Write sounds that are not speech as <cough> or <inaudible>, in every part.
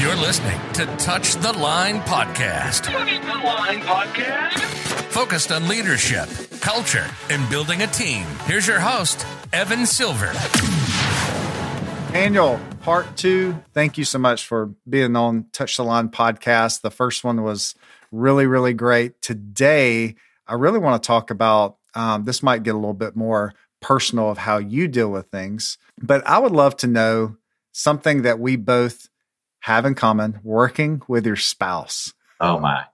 You're listening to Touch the Line Podcast. Touch the Line Podcast. Focused on leadership, culture, and building a team. Here's your host, Evan Silver. Daniel, part two. Thank you so much for being on Touch the Line podcast. The first one was really, really great. Today, I really want to talk about um, this, might get a little bit more personal of how you deal with things, but I would love to know something that we both have in common working with your spouse. Oh, my.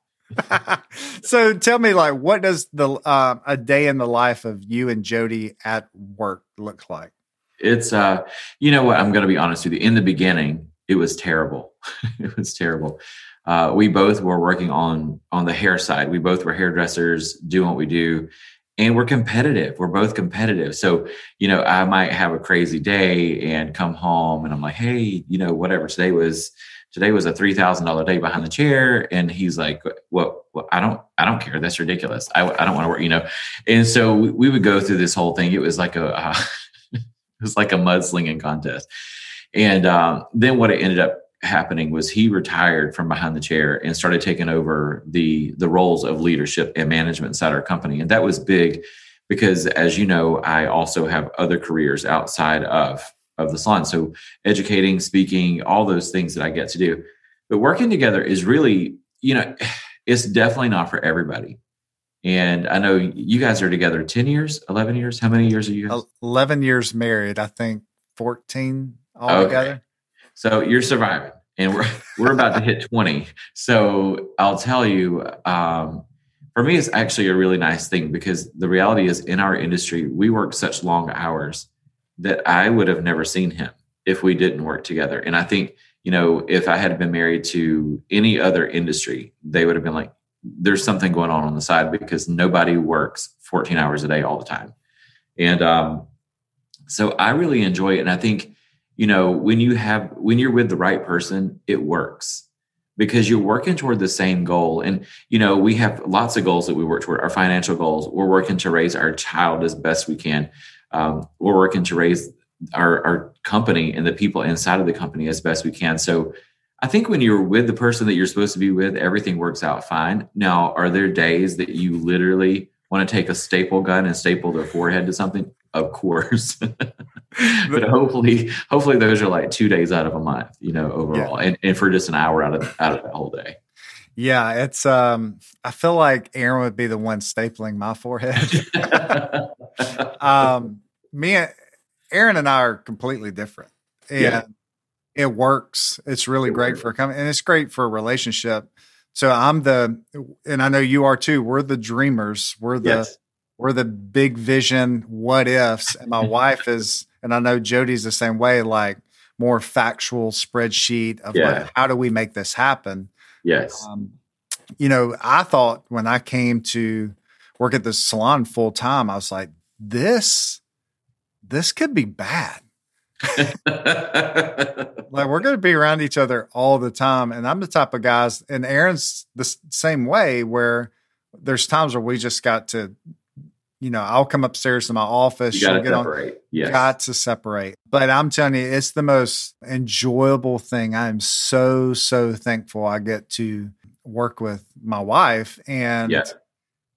<laughs> so tell me like what does the uh, a day in the life of you and Jody at work look like? It's uh you know what I'm going to be honest with you in the beginning it was terrible. <laughs> it was terrible. Uh, we both were working on on the hair side. We both were hairdressers, doing what we do, and we're competitive. We're both competitive. So you know, I might have a crazy day and come home, and I'm like, hey, you know, whatever. Today was today was a three thousand dollar day behind the chair, and he's like, well, well, I don't, I don't care. That's ridiculous. I, I don't want to work, you know. And so we, we, would go through this whole thing. It was like a, uh, <laughs> it was like a mudslinging contest. And um, then what it ended up happening was he retired from behind the chair and started taking over the the roles of leadership and management inside our company. And that was big because as you know i also have other careers outside of of the salon. So educating speaking all those things that i get to do. But working together is really you know <sighs> it's definitely not for everybody. And i know you guys are together 10 years 11 years? How many years are you guys? 11 years married i think 14 altogether. Okay. So you're surviving, and we're <laughs> we're about to hit 20. So I'll tell you, um, for me, it's actually a really nice thing because the reality is, in our industry, we work such long hours that I would have never seen him if we didn't work together. And I think you know, if I had been married to any other industry, they would have been like, "There's something going on on the side," because nobody works 14 hours a day all the time. And um, so I really enjoy it, and I think you know when you have when you're with the right person it works because you're working toward the same goal. And you know we have lots of goals that we work toward our financial goals. We're working to raise our child as best we can. Um, we're working to raise our, our company and the people inside of the company as best we can. So i think when you're with the person that you're supposed to be with everything works out fine. Now are there days that you literally want to take a staple gun and staple their forehead to something of course. <laughs> But hopefully hopefully those are like two days out of a month you know overall yeah. and, and for just an hour out of out of that whole day. Yeah it's um i feel like aaron would be the one stapling my forehead. <laughs> Um me and aaron and i are completely different. And yeah. it works. It's really it great works. for a company and it's great for a relationship. So i'm the and i know you are too we're the dreamers. We're the yes we're the big vision what ifs and my <laughs> wife is and i know jody's the same way like more factual spreadsheet of yeah. like how do we make this happen? Yes. Um, you know i thought when i came to work at the salon full time i was like this this could be bad. <laughs> Like we're going to be around each other all the time and i'm the type of guys and aaron's the same way where there's times where we just got to you know, I'll come upstairs to my office. You got to separate. Yes. Got to separate. But I'm telling you, it's the most enjoyable thing. I'm so, so thankful I get to work with my wife. And yes.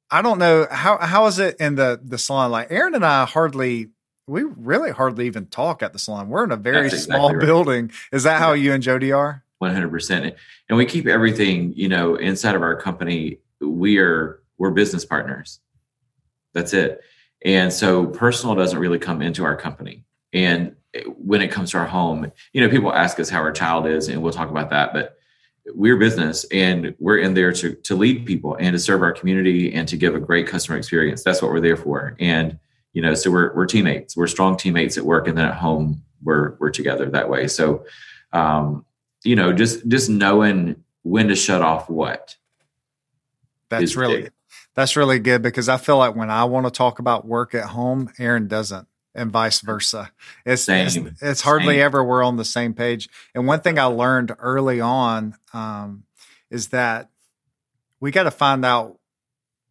I don't know how how is it in the the salon? Like Aaron and I hardly we really hardly even talk at the salon. We're in a very That's small right. building. Is that how you and Jody are? One hundred percent. And we keep everything, you know, inside of our company. We are we're business partners. That's it. And so personal doesn't really come into our company. And when it comes to our home, you know, people ask us how our child is, and we'll talk about that. But we're business and we're in there to, to lead people and to serve our community and to give a great customer experience. That's what we're there for. And, you know, so we're, we're teammates, we're strong teammates at work. And then at home, we're, we're together that way. So, um, you know, just, just knowing when to shut off what. That's really, big. That's really good because I feel like when I want to talk about work at home, Aaron doesn't, and vice versa. It's it's, it's, hardly same. ever we're on the same page. And one thing I learned early on um, is that we got to find out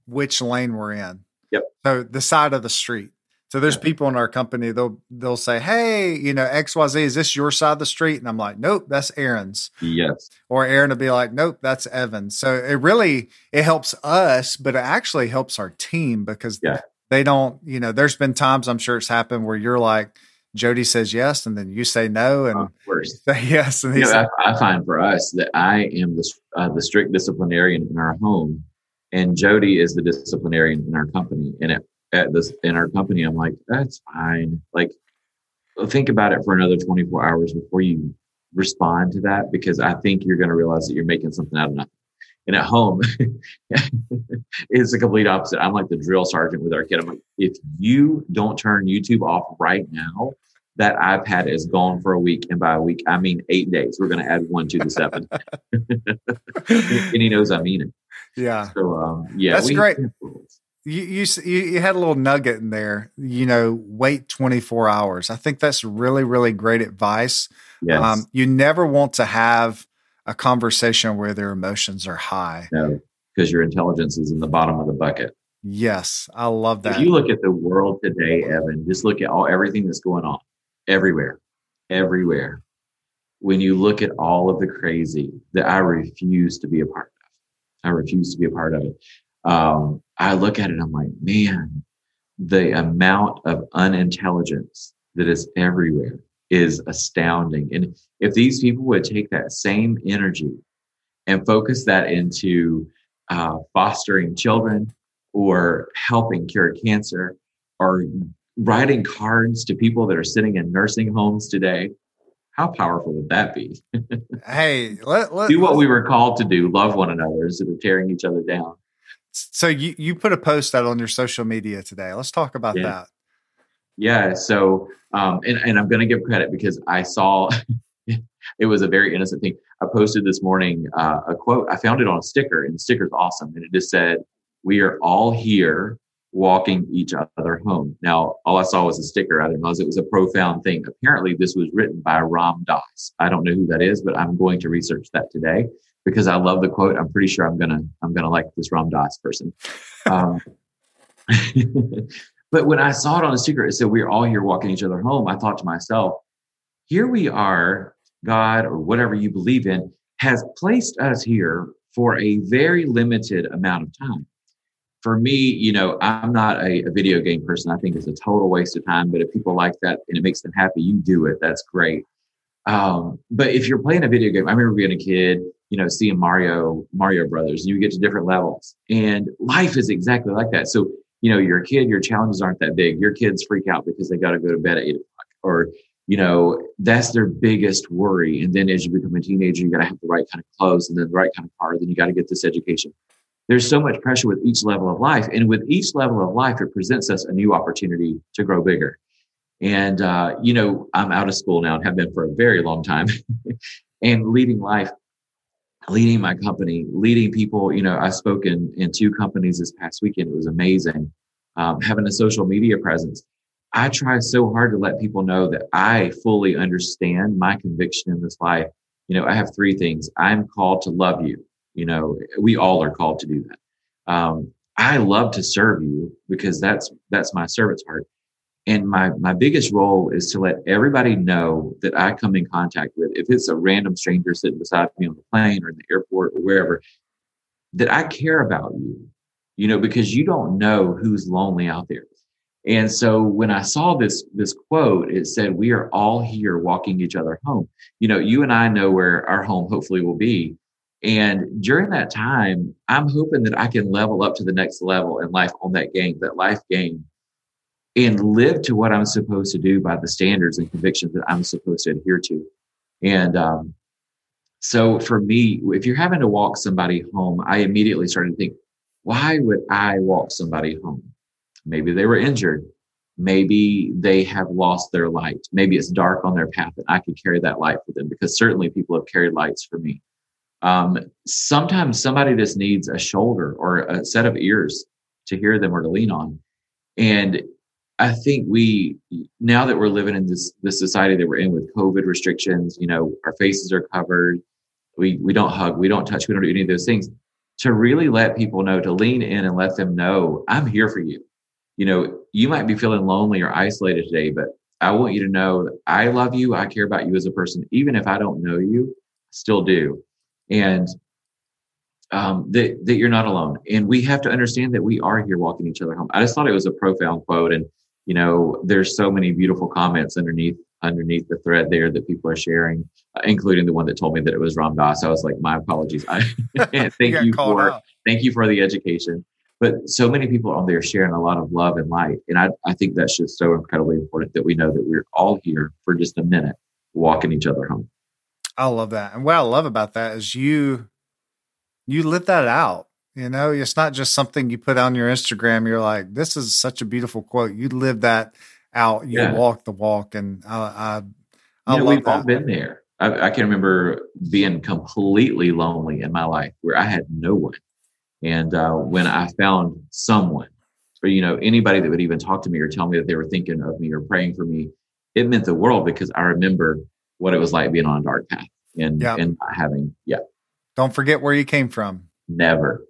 which lane we're in. Yep. So the side of the street. So there's people in our company they'll they'll say, "Hey, you know X Y Z, is this your side of the street?" And I'm like, "Nope, that's Aaron's." Yes. Or Aaron will be like, "Nope, that's Evan's." So it really it helps us, but it actually helps our team because Yeah. they don't. You know, there's been times I'm sure it's happened where you're like, Jody says yes, and then you say no, and Of course. <laughs> say yes, and You he's know, I, I find for us that I am the uh, the strict disciplinarian in our home, and Jody is the disciplinarian in our company. And at, at this in our company, I'm like, that's fine. Like, think about it for another 24 hours before you respond to that, because I think you're going to realize that you're making something out of nothing. And at home, <laughs> it's the complete opposite. I'm like the drill sergeant with our kid. I'm like, if you don't turn YouTube off right now, that iPad is gone for a week. And by a week, I mean eight days. We're going to add one to the seven. <laughs> and he knows I mean it. yeah. So, um, yeah. That's we- great. You, you you you had a little nugget in there. You know, wait 24 hours. I think that's really really great advice. Yes. Um, you never want to have a conversation where their emotions are high. no, because your intelligence is in the bottom of the bucket. Yes, I love that. If you look at the world today, Evan, just look at all everything that's going on everywhere, everywhere. When you look at all of the crazy that I refuse to be a part of, I refuse to be a part of it. Um, I look at it, I'm like, man, the amount of unintelligence that is everywhere is astounding. And if these people would take that same energy and focus that into uh, fostering children, or helping cure cancer or writing cards to people that are sitting in nursing homes today. How powerful would that be? <laughs> hey, let, let, Do what we were called to do, love one another instead of tearing each other down. So you you put a post out on your social media today. Let's talk about Yeah. that. Yeah. So, um, and, and I'm going to give credit because I saw <laughs> it was a very innocent thing. I posted this morning uh, a quote. I found it on a sticker, and the sticker's awesome. And it just said, We are all here walking each other home. Now, all I saw was a sticker. I didn't realize it was a profound thing. Apparently, this was written by Ram Dass. I don't know who that is, but I'm going to research that today because I love the quote. I'm pretty sure I'm gonna I'm gonna like this Ram Dass person. Um, <laughs> but when I saw it on the sticker, it said, We're all here walking each other home. I thought to myself, Here we are, God or whatever you believe in has placed us here for a very limited amount of time. For me, you know, I'm not a, a video game person. I think it's a total waste of time. But if people like that and it makes them happy, you do it. That's great. Um, but if you're playing a video game, I remember being a kid, you know, seeing Mario, Mario Brothers, and you get to different levels. And life is exactly like that. So, you know, you're a kid, your challenges aren't that big. Your kids freak out because they got to go to bed at eight o'clock. Or, you know, that's their biggest worry. And then as you become a teenager, you got to have the right kind of clothes and then the right kind of car. Then you got to get this education. There's so much pressure with each level of life. And with each level of life, it presents us a new opportunity to grow bigger. And, uh, you know, I'm out of school now and have been for a very long time <laughs> and leading life, leading my company, leading people. You know, I spoke in, in two companies this past weekend. It was amazing. Um, having a social media presence. I try so hard to let people know that I fully understand my conviction in this life. You know, I have three things. I'm called to love you. You know, we all are called to do that. Um, I love to serve you because that's that's my servant's heart. And my my biggest role is to let everybody know that I come in contact with. If it's a random stranger sitting beside me on the plane or in the airport or wherever, that I care about you. You know, because you don't know who's lonely out there. And so when I saw this this quote, it said, "We are all here walking each other home." You know, you and I know where our home hopefully will be. And during that time, I'm hoping that I can level up to the next level in life on that game, that life game, and live to what I'm supposed to do by the standards and convictions that I'm supposed to adhere to. And um, so for me, if you're having to walk somebody home, I immediately started to think, why would I walk somebody home? Maybe they were injured. Maybe they have lost their light. Maybe it's dark on their path and I could carry that light for them because certainly people have carried lights for me. Um, sometimes somebody just needs a shoulder or a set of ears to hear them or to lean on. And I think we, now that we're living in this, this society that we're in with COVID restrictions, you know, our faces are covered. We, we don't hug, we don't touch, we don't do any of those things to really let people know, to lean in and let them know, I'm here for you. you know, you might be feeling lonely or isolated today, but I want you to know that I love you. I care about you as a person, even if I don't know you, still do. And um, that, that you're not alone. And we have to understand that we are here walking each other home. I just thought it was a profound quote. And, you know, there's so many beautiful comments underneath underneath the thread there that people are sharing, uh, including the one that told me that it was Ram Dass. I was like, my apologies. I, <laughs> <laughs> thank you, you for out. thank you for the education. But so many people on there sharing a lot of love and light. And I, I think that's just so incredibly important that we know that we're all here for just a minute walking each other home. I love that. And what I love about that is you you live that out. You know, it's not just something you put on your Instagram. You're like, this is such a beautiful quote. You live that out. You yeah. walk the walk, and I, I, I know, we've that. all been there. I, I, can remember being completely lonely in my life where I had no one, and uh, when I found someone, or you know, anybody that would even talk to me or tell me that they were thinking of me or praying for me, it meant the world because I remember what it was like being on a dark path and yeah. and having yeah don't forget where you came from. Never.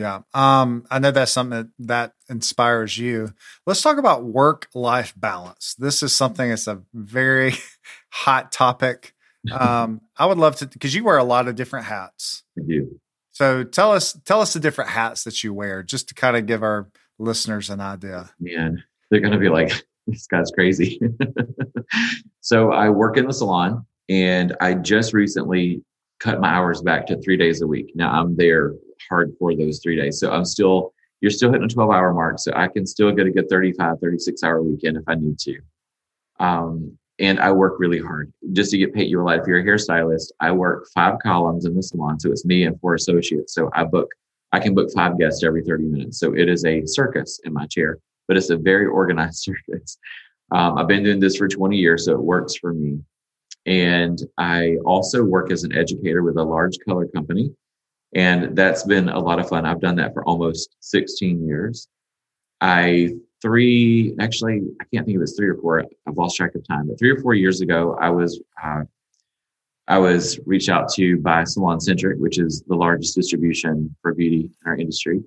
Yeah. Um, I know that's something that, that inspires you. Let's talk about work life balance. This is something that's a very <laughs> hot topic. <laughs> Um, I would love to because you wear a lot of different hats. I do. So tell us tell us the different hats that you wear, just to kind of give our listeners an idea. Man, they're gonna be like, <laughs> this guy's crazy. so I work in the salon and I just recently cut my hours back to three days a week. Now I'm there hard for those three days. So I'm still, you're still hitting a 12 hour mark. So I can still get a good 35, 36 hour weekend if I need to. Um, and I work really hard just to get paid you a lot. If you're a hairstylist, I work five columns in the salon. So it's me and four associates. So I book, I can book five guests every 30 minutes. So it is a circus in my chair, but it's a very organized <laughs> circus. Um, I've been doing this for 20 years, so it works for me. And I also work as an educator with a large color company. And that's been a lot of fun. I've done that for almost 16 years. I three, actually, I can't think of was three or four. I've lost track of time, but three or four years ago, I was, uh, I was reached out to by SalonCentric, which is the largest distribution for beauty in our industry.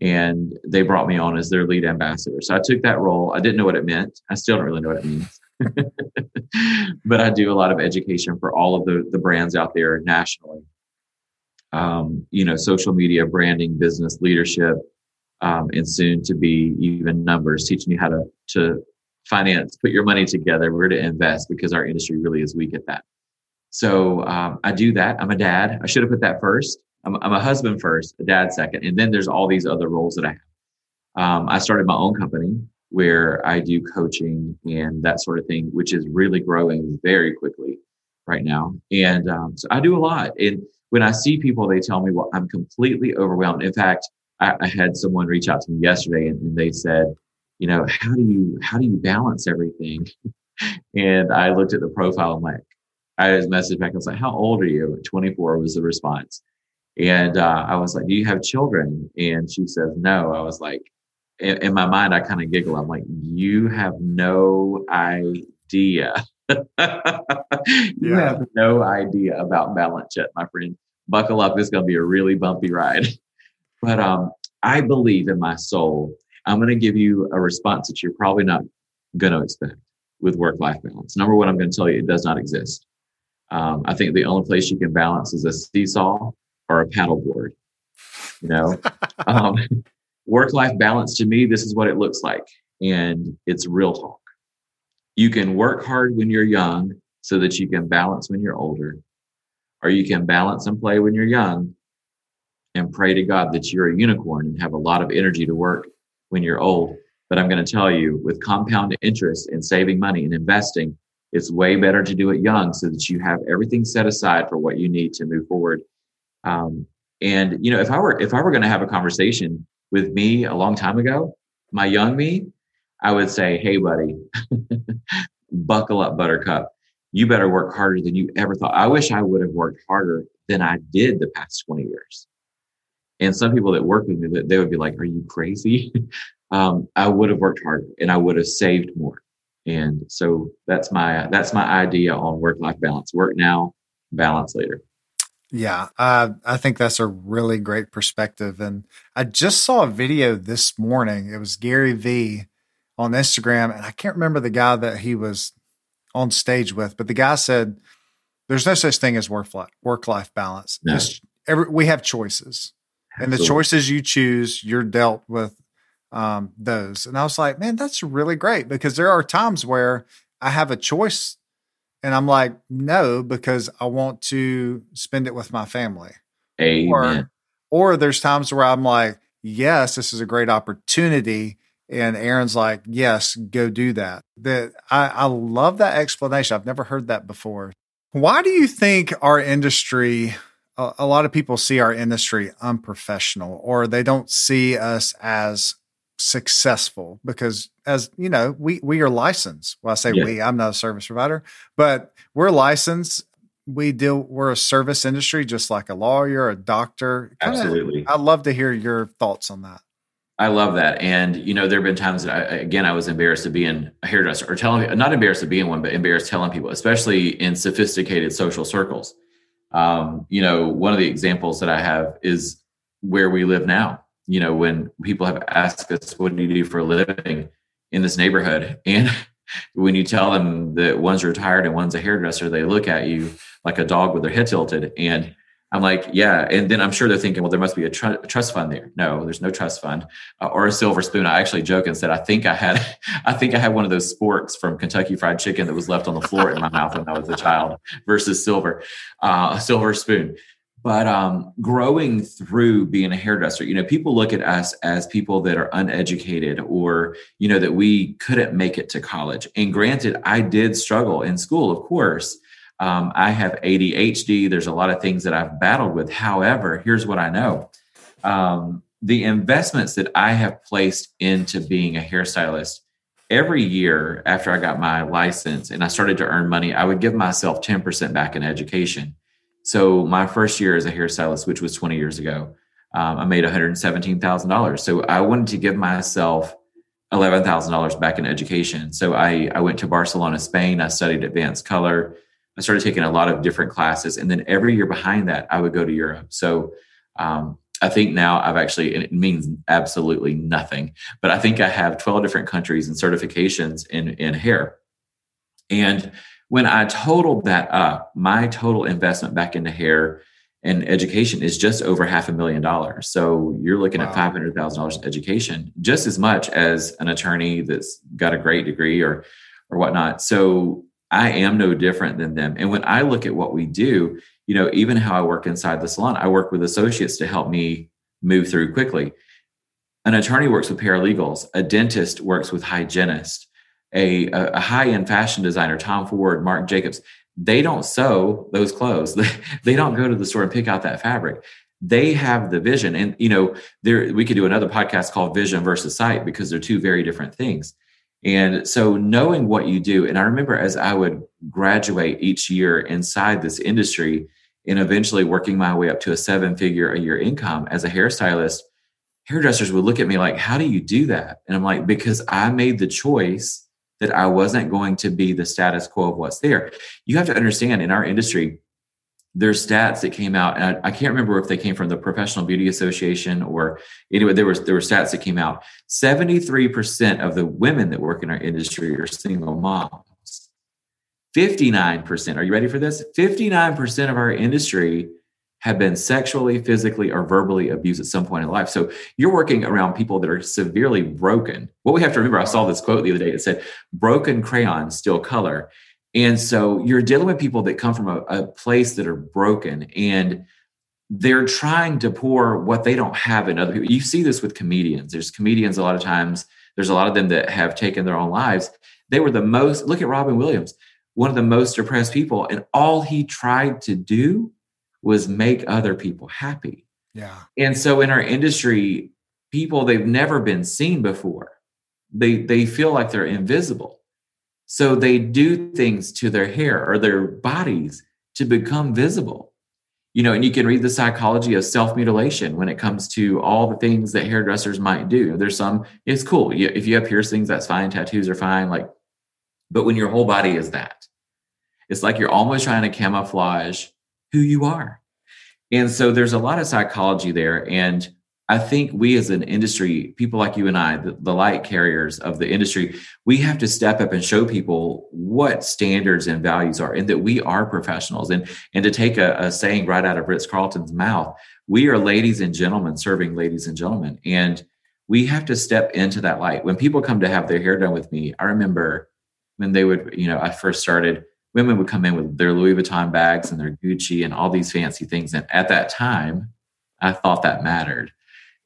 And they brought me on as their lead ambassador. So I took that role. I didn't know what it meant. I still don't really know what it means. <laughs> but I do a lot of education for all of the, the brands out there nationally. Um, you know, social media, branding, business leadership, um, and soon to be even numbers, teaching you how to, to finance, put your money together, where to invest, because our industry really is weak at that. So um, I do that. I'm a dad. I should have put that first. I'm, I'm, a husband first, a dad second, and then there's all these other roles that I have. Um, I started my own company where I do coaching and that sort of thing, which is really growing very quickly right now. And um, so I do a lot. And when I see people, they tell me, well, I'm completely overwhelmed. In fact, I, I had someone reach out to me yesterday and, and they said, you know, how do you, how do you balance everything? <laughs> and I looked at the profile. I'm like, I just messaged back. I was like, how old are you? 24 was the response. And uh, I was like, do you have children? And she says, no. I was like, in, in my mind, I kind of giggle. I'm like, you have no idea. <laughs> you yeah. have no idea about balance yet, my friend. Buckle up. This is going to be a really bumpy ride. <laughs> But um, I believe in my soul. I'm going to give you a response that you're probably not going to expect with work life balance. Number one, I'm going to tell you it does not exist. Um, I think the only place you can balance is a seesaw or a paddleboard. You know, <laughs> um, work life balance to me, this is what it looks like. And it's real talk. You can work hard when you're young so that you can balance when you're older, or you can balance and play when you're young and pray to God that you're a unicorn and have a lot of energy to work when you're old. But I'm going to tell you with compound interest and saving money and investing, it's way better to do it young so that you have everything set aside for what you need to move forward. Um, and you know, if I were if I were going to have a conversation with me a long time ago, my young me, I would say, Hey, buddy, <laughs> buckle up, buttercup. You better work harder than you ever thought. I wish I would have worked harder than I did the past 20 years. And some people that work with me, they would be like, Are you crazy? <laughs> um, I would have worked harder and I would have saved more. And so that's my that's my idea on work life balance. Work now, balance later. Yeah, uh, I think that's a really great perspective. And I just saw a video this morning. It was Gary Vee on Instagram, and I can't remember the guy that he was on stage with, but the guy said, "There's no such thing as work life work life balance. No. Just every, we have choices, and the choices you choose, you're dealt with um, those." And I was like, "Man, that's really great," because there are times where I have a choice, and I'm like, "No," because I want to spend it with my family Amen. or or there's times where I'm like, yes, this is a great opportunity. And Aaron's like, yes, go do that. That I, I love that explanation. I've never heard that before. Why do you think our industry, a, a lot of people see our industry unprofessional or they don't see us as successful? Because as you know, we we are licensed. Well, I say Yeah. we, I'm not a service provider, but we're licensed. We deal we're a service industry just like a lawyer, a doctor. Kinda- Absolutely. I'd love to hear your thoughts on that. I love that. And, you know, there have been times that I, again, I was embarrassed to be in a hairdresser or telling, not embarrassed to be in one, but embarrassed telling people, especially in sophisticated social circles. Um, you know, one of the examples that I have is where we live now. You know, when people have asked us, what do you do for a living in this neighborhood? <laughs> And when you tell them that one's retired and one's a hairdresser, they look at you like a dog with their head tilted. And I'm like, yeah. And then I'm sure they're thinking, well, there must be a, tr- trust fund there. No, there's no trust fund uh, or a silver spoon. I actually joke and said, I think I had, <laughs> I think I had one of those sporks from Kentucky Fried Chicken that was left on the floor in my mouth when I was a child versus silver, uh, a silver spoon. But um, growing through being a hairdresser, you know, people look at us as people that are uneducated or, you know, that we couldn't make it to college. And granted, I did struggle in school, of course. Um, I have ADHD. There's a lot of things that I've battled with. However, here's what I know um, the investments that I have placed into being a hairstylist every year after I got my license and I started to earn money, I would give myself 10% back in education. So, my first year as a hairstylist, which was 20 years ago, um, I made $117,000. So, I wanted to give myself $11,000 back in education. So, I, I went to Barcelona, Spain. I studied advanced color. I started taking a lot of different classes. And then every year behind that, I would go to Europe. So um, I think now I've actually, and it means absolutely nothing, but I think I have 12 different countries and certifications in, in hair. And when I totaled that up, my total investment back into hair and education is just over half a million dollars. So you're looking Wow. at five hundred thousand dollars in education, just as much as an attorney that's got a great degree or or whatnot. So I am no different than them. And when I look at what we do, you know, even how I work inside the salon, I work with associates to help me move through quickly. An attorney works with paralegals. A dentist works with hygienists. A, a, a high-end fashion designer, Tom Ford, Marc Jacobs, they don't sew those clothes. <laughs> They don't go to the store and pick out that fabric. They have the vision. And, you know, there we could do another podcast called Vision versus Sight because they're two very different things. And so knowing what you do, and I remember as I would graduate each year inside this industry and eventually working my way up to a seven figure a year income as a hairstylist, hairdressers would look at me like, How do you do that? And I'm like, Because I made the choice that I wasn't going to be the status quo of what's there. You have to understand in our industry, there's stats that came out, and I, I can't remember if they came from the Professional Beauty Association or anyway, there was there were stats that came out. 73% of the women that work in our industry are single moms. 59%, are you ready for this? 59% of our industry have been sexually, physically, or verbally abused at some point in life. So you're working around people that are severely broken. What we have to remember, I saw this quote the other day. It said, broken crayons still color. And so you're dealing with people that come from a, a place that are broken and they're trying to pour what they don't have in other people. You see this with comedians. There's comedians a lot of times, there's a lot of them that have taken their own lives. They were the most, look at Robin Williams, one of the most depressed people. And all he tried to do was make other people happy. Yeah. And so in our industry, people they've never been seen before. They they feel like they're invisible. So they do things to their hair or their bodies to become visible. You know, and you can read the psychology of self-mutilation when it comes to all the things that hairdressers might do. There's some, it's cool. If you have piercings, that's fine. Tattoos are fine. Like, but when your whole body is that, it's like you're almost trying to camouflage who you are. And so there's a lot of psychology there. And I think we as an industry, people like you and I, the, the, light carriers of the industry, we have to step up and show people what standards and values are and that we are professionals. And, and to take a, a saying right out of Ritz Carlton's mouth, we are ladies and gentlemen serving ladies and gentlemen. And we have to step into that light. When people come to have their hair done with me, I remember when they would, you know, I first started, women would come in with their Louis Vuitton bags and their Gucci and all these fancy things. And at that time, I thought that mattered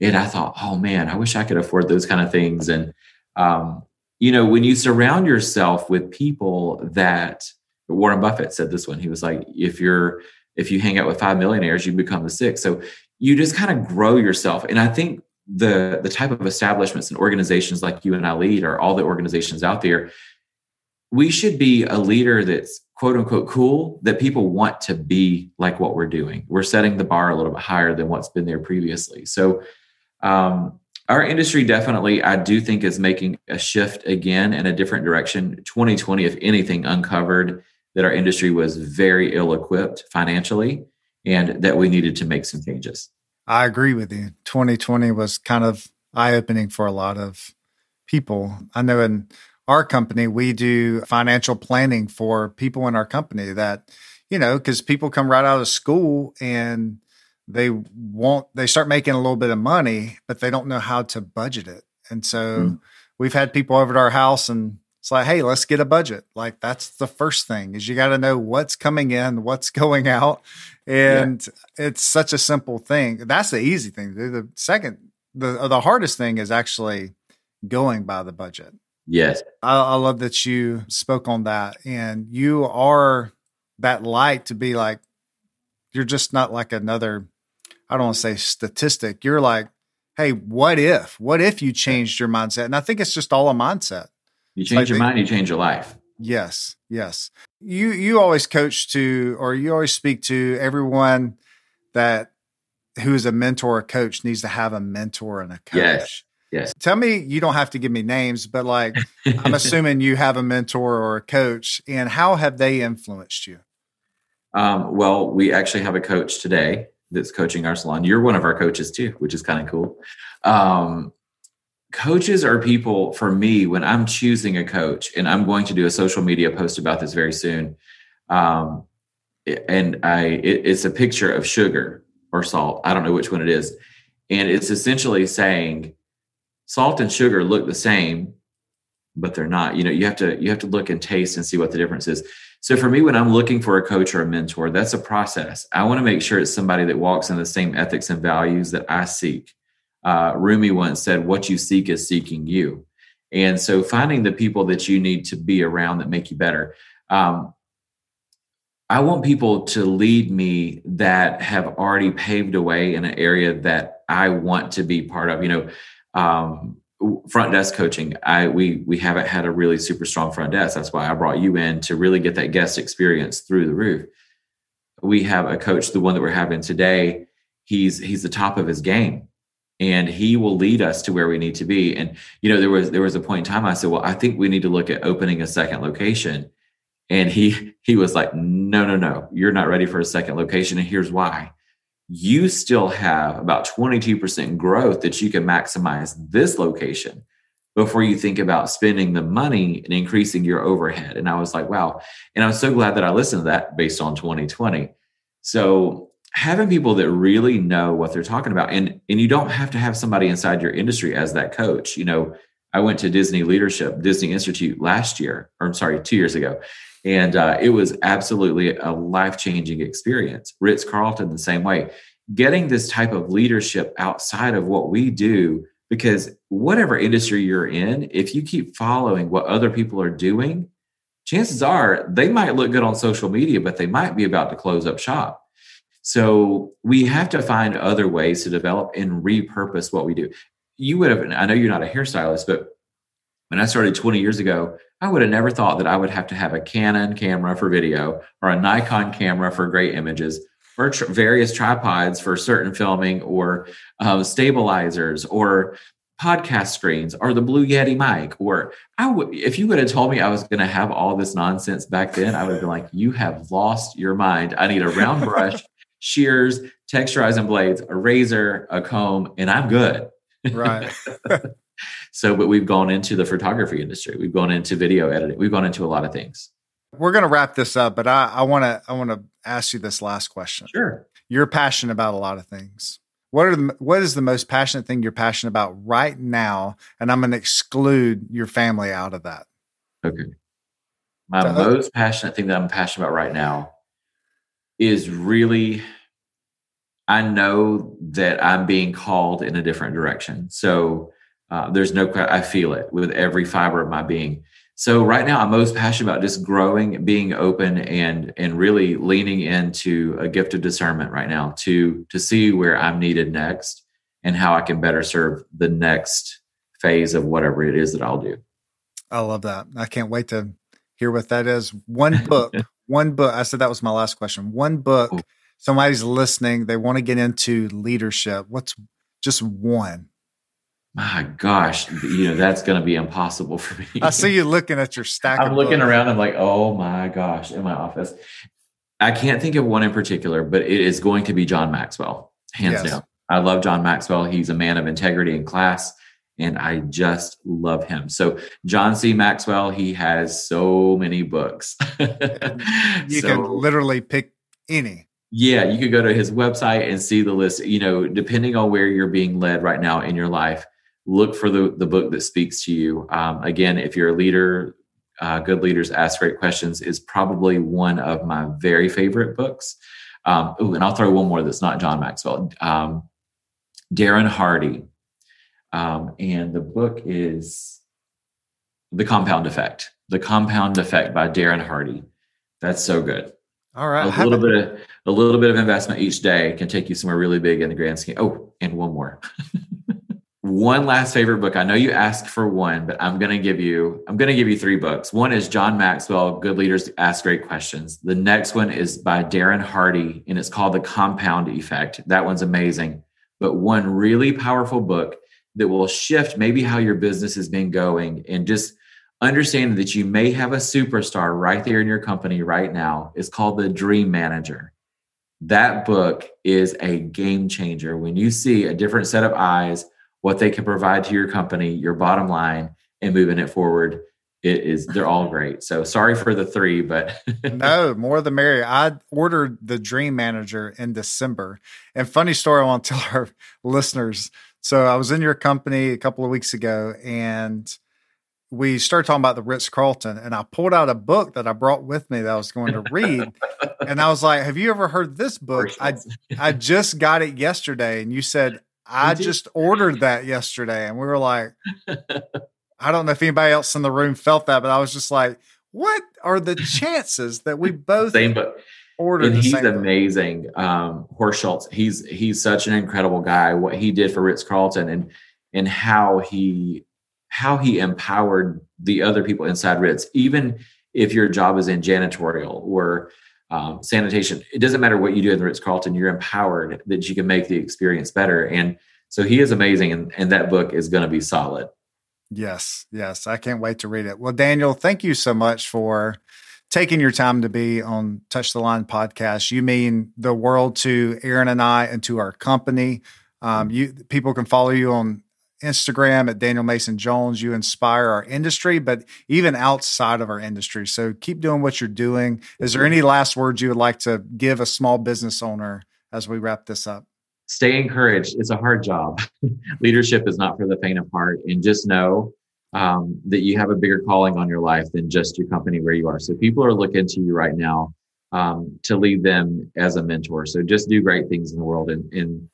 and I thought, oh man, I wish I could afford those kind of things. And um, you know, when you surround yourself with people that Warren Buffett said this one, he was like, if you're if you hang out with five millionaires, you become the sixth. So you just kind of grow yourself. And I think the the type of establishments and organizations like you and I lead, or all the organizations out there, we should be a leader that's quote unquote cool that people want to be like what we're doing. We're setting the bar a little bit higher than what's been there previously. So um, our industry definitely, I do think, is making a shift again in a different direction. 2020, if anything, uncovered that our industry was very ill equipped financially and that we needed to make some changes. I agree with you. 2020 was kind of eye opening for a lot of people. I know in our company, we do financial planning for people in our company that, you know, because people come right out of school and they want they start making a little bit of money, but they don't know how to budget it. And so mm. we've had people over to our house and it's like, hey, let's get a budget. Like that's the first thing is you got to know what's coming in, what's <laughs> going out. And yeah. it's such a simple thing. That's the easy thing. The second, the the hardest thing is actually going by the budget. Yes. I, I love that you spoke on that. And you are that light to be like, you're just not like another I don't want to say statistic. You're like, hey, what if? What if you changed your mindset? And I think it's just all a mindset. You change like your mind, you change your life. Yes, yes. You you always coach to, or you always speak to everyone that who is a mentor or coach needs to have a mentor and a coach. Yes. Yes. Tell me, you don't have to give me names, but like, I'm <laughs> assuming you have a mentor or a coach, and how have they influenced you? Um, well, we actually have a coach today that's coaching our salon. You're one of our coaches too, which is kind of cool. Um, coaches are people for me when I'm choosing a coach, and I'm going to do a social media post about this very soon. Um, and I, it, it's a picture of sugar or salt. I don't know which one it is, and it's essentially saying salt and sugar look the same, but they're not. You know, you have to you have to look and taste and see what the difference is. So for me, when I'm looking for a coach or a mentor, that's a process. I want to make sure it's somebody that walks in the same ethics and values that I seek. Uh, Rumi once said, "What you seek is seeking you." And so finding the people that you need to be around that make you better. Um, I want people to lead me that have already paved a way in an area that I want to be part of. You know, um, front desk coaching. I we we haven't had a really super strong front desk. That's why i brought you in to really get that guest experience through the roof. We have a coach the one that we're having today. He's he's the top of his game and he will lead us to where we need to be. And you know there was there was a point in time i said well i think we need to look at opening a second location. And he he was like no no no. You're not ready for a second location and here's why you still have about 22% growth that you can maximize this location before you think about spending the money and increasing your overhead. And I was like, wow. And I'm so glad that I listened to that based on 2020. So having people that really know what they're talking about, and, and you don't have to have somebody inside your industry as that coach. You know, I went to Disney Leadership, Disney Institute last year, or I'm sorry, two years ago. And uh, it was absolutely a life changing experience. Ritz Carlton, the same way. Getting this type of leadership outside of what we do, because whatever industry you're in, if you keep following what other people are doing, chances are they might look good on social media, but they might be about to close up shop. So we have to find other ways to develop and repurpose what we do. You would have, I know you're not a hairstylist, but when I started 20 years ago, I would have never thought that I would have to have a Canon camera for video or a Nikon camera for great images or tr- various tripods for certain filming or uh, stabilizers or podcast screens or the Blue Yeti mic. Or I would, if you would have told me I was going to have all this nonsense back then, I would have been like, you have lost your mind. I need a round brush <laughs> shears, texturizing blades, a razor, a comb, and I'm good. Right. <laughs> so, but we've gone into the photography industry. We've gone into video editing. We've gone into a lot of things. We're going to wrap this up, but I want to I want to ask you this last question. Sure. You're passionate about a lot of things. What are the, what is the most passionate thing you're passionate about right now? And I'm going to exclude your family out of that. Okay. My so, most passionate thing that I'm passionate about right now is really I know that I'm being called in a different direction. So uh, there's no I feel it with every fiber of my being. So right now, I'm most passionate about just growing, being open, and and really leaning into a gift of discernment right now to to see where I'm needed next and how I can better serve the next phase of whatever it is that I'll do. I love that. I can't wait to hear what that is. One book, <laughs> one book. I said that was my last question. One book. Somebody's listening. They want to get into leadership. What's just one? my gosh, you know, that's going to be impossible for me. I see you looking at your stack. I'm looking books. around. I'm like, oh my gosh, in my office. I can't think of one in particular, but it is going to be John Maxwell, hands yes. down. I love John Maxwell. He's a man of integrity and class, and I just love him. So, John C. Maxwell, he has so many books. <laughs> you so, can literally pick any. Yeah, you could go to his website and see the list. You know, depending on where you're being led right now in your life, look for the, the book that speaks to you. Um, again, if you're a leader, uh, Good Leaders Ask Great Questions is probably one of my very favorite books. Um, ooh, and I'll throw one more that's not John Maxwell. Um, Darren Hardy. Um, and the book is The Compound Effect. The Compound Effect by Darren Hardy. That's so good. All right. A little bit of a little bit of investment each day can take you somewhere really big in the grand scheme. Oh, and one more. <laughs> one last favorite book. I know you asked for one, but I'm going to give you I'm going to give you three books. One is John Maxwell, Good Leaders Ask Great Questions. The next one is by Darren Hardy and it's called The Compound Effect. That one's amazing. But one really powerful book that will shift maybe how your business has been going and just understanding that you may have a superstar right there in your company right now is called The Dream Manager. That book is a game changer. When you see a different set of eyes what they can provide to your company, your bottom line, and moving it forward. It is they're all <laughs> great. So sorry for the three, but <laughs> no, more the merrier. I ordered the Dream Manager in December. And funny story I want to tell <laughs> our listeners. So I was in your company a couple of weeks ago and we started talking about the Ritz Carlton, and I pulled out a book that I brought with me that I was going to read. <laughs> and I was like, Have you ever heard this book? I I just got it yesterday. And you said, I just ordered that yesterday, and we were like, I don't know if anybody else in the room felt that, but I was just like, what are the chances that we <laughs> both same book ordered? And he's amazing. Um, Horst Schulze, he's he's such an incredible guy. What he did for Ritz Carlton and and how he how he empowered the other people inside Ritz, even if your job is in janitorial or um, sanitation. It doesn't matter what you do in the Ritz Carlton, you're empowered that you can make the experience better. And so he is amazing, and, and that book is going to be solid. Yes, yes. I can't wait to read it. Well, Daniel, thank you so much for taking your time to be on Touch the Line podcast. You mean the world to Aaron and I and to our company. Um, you people can follow you on Instagram at Daniel Mason Jones. You inspire our industry, but even outside of our industry. So keep doing what you're doing. Is there any last words you would like to give a small business owner as we wrap this up? Stay encouraged. It's a hard job. <laughs> Leadership is not for the faint of heart. And just know um, that you have a bigger calling on your life than just your company where you are. So people are looking to you right now um, to lead them as a mentor. So just do great things in the world and, and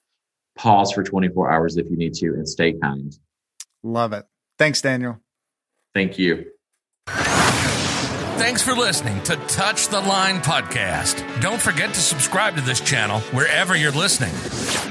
pause for 24 hours if you need to and stay kind. Love it. Thanks, Daniel. Thank you. Thanks for listening to Touch the Line podcast. Don't forget to subscribe to this channel wherever you're listening.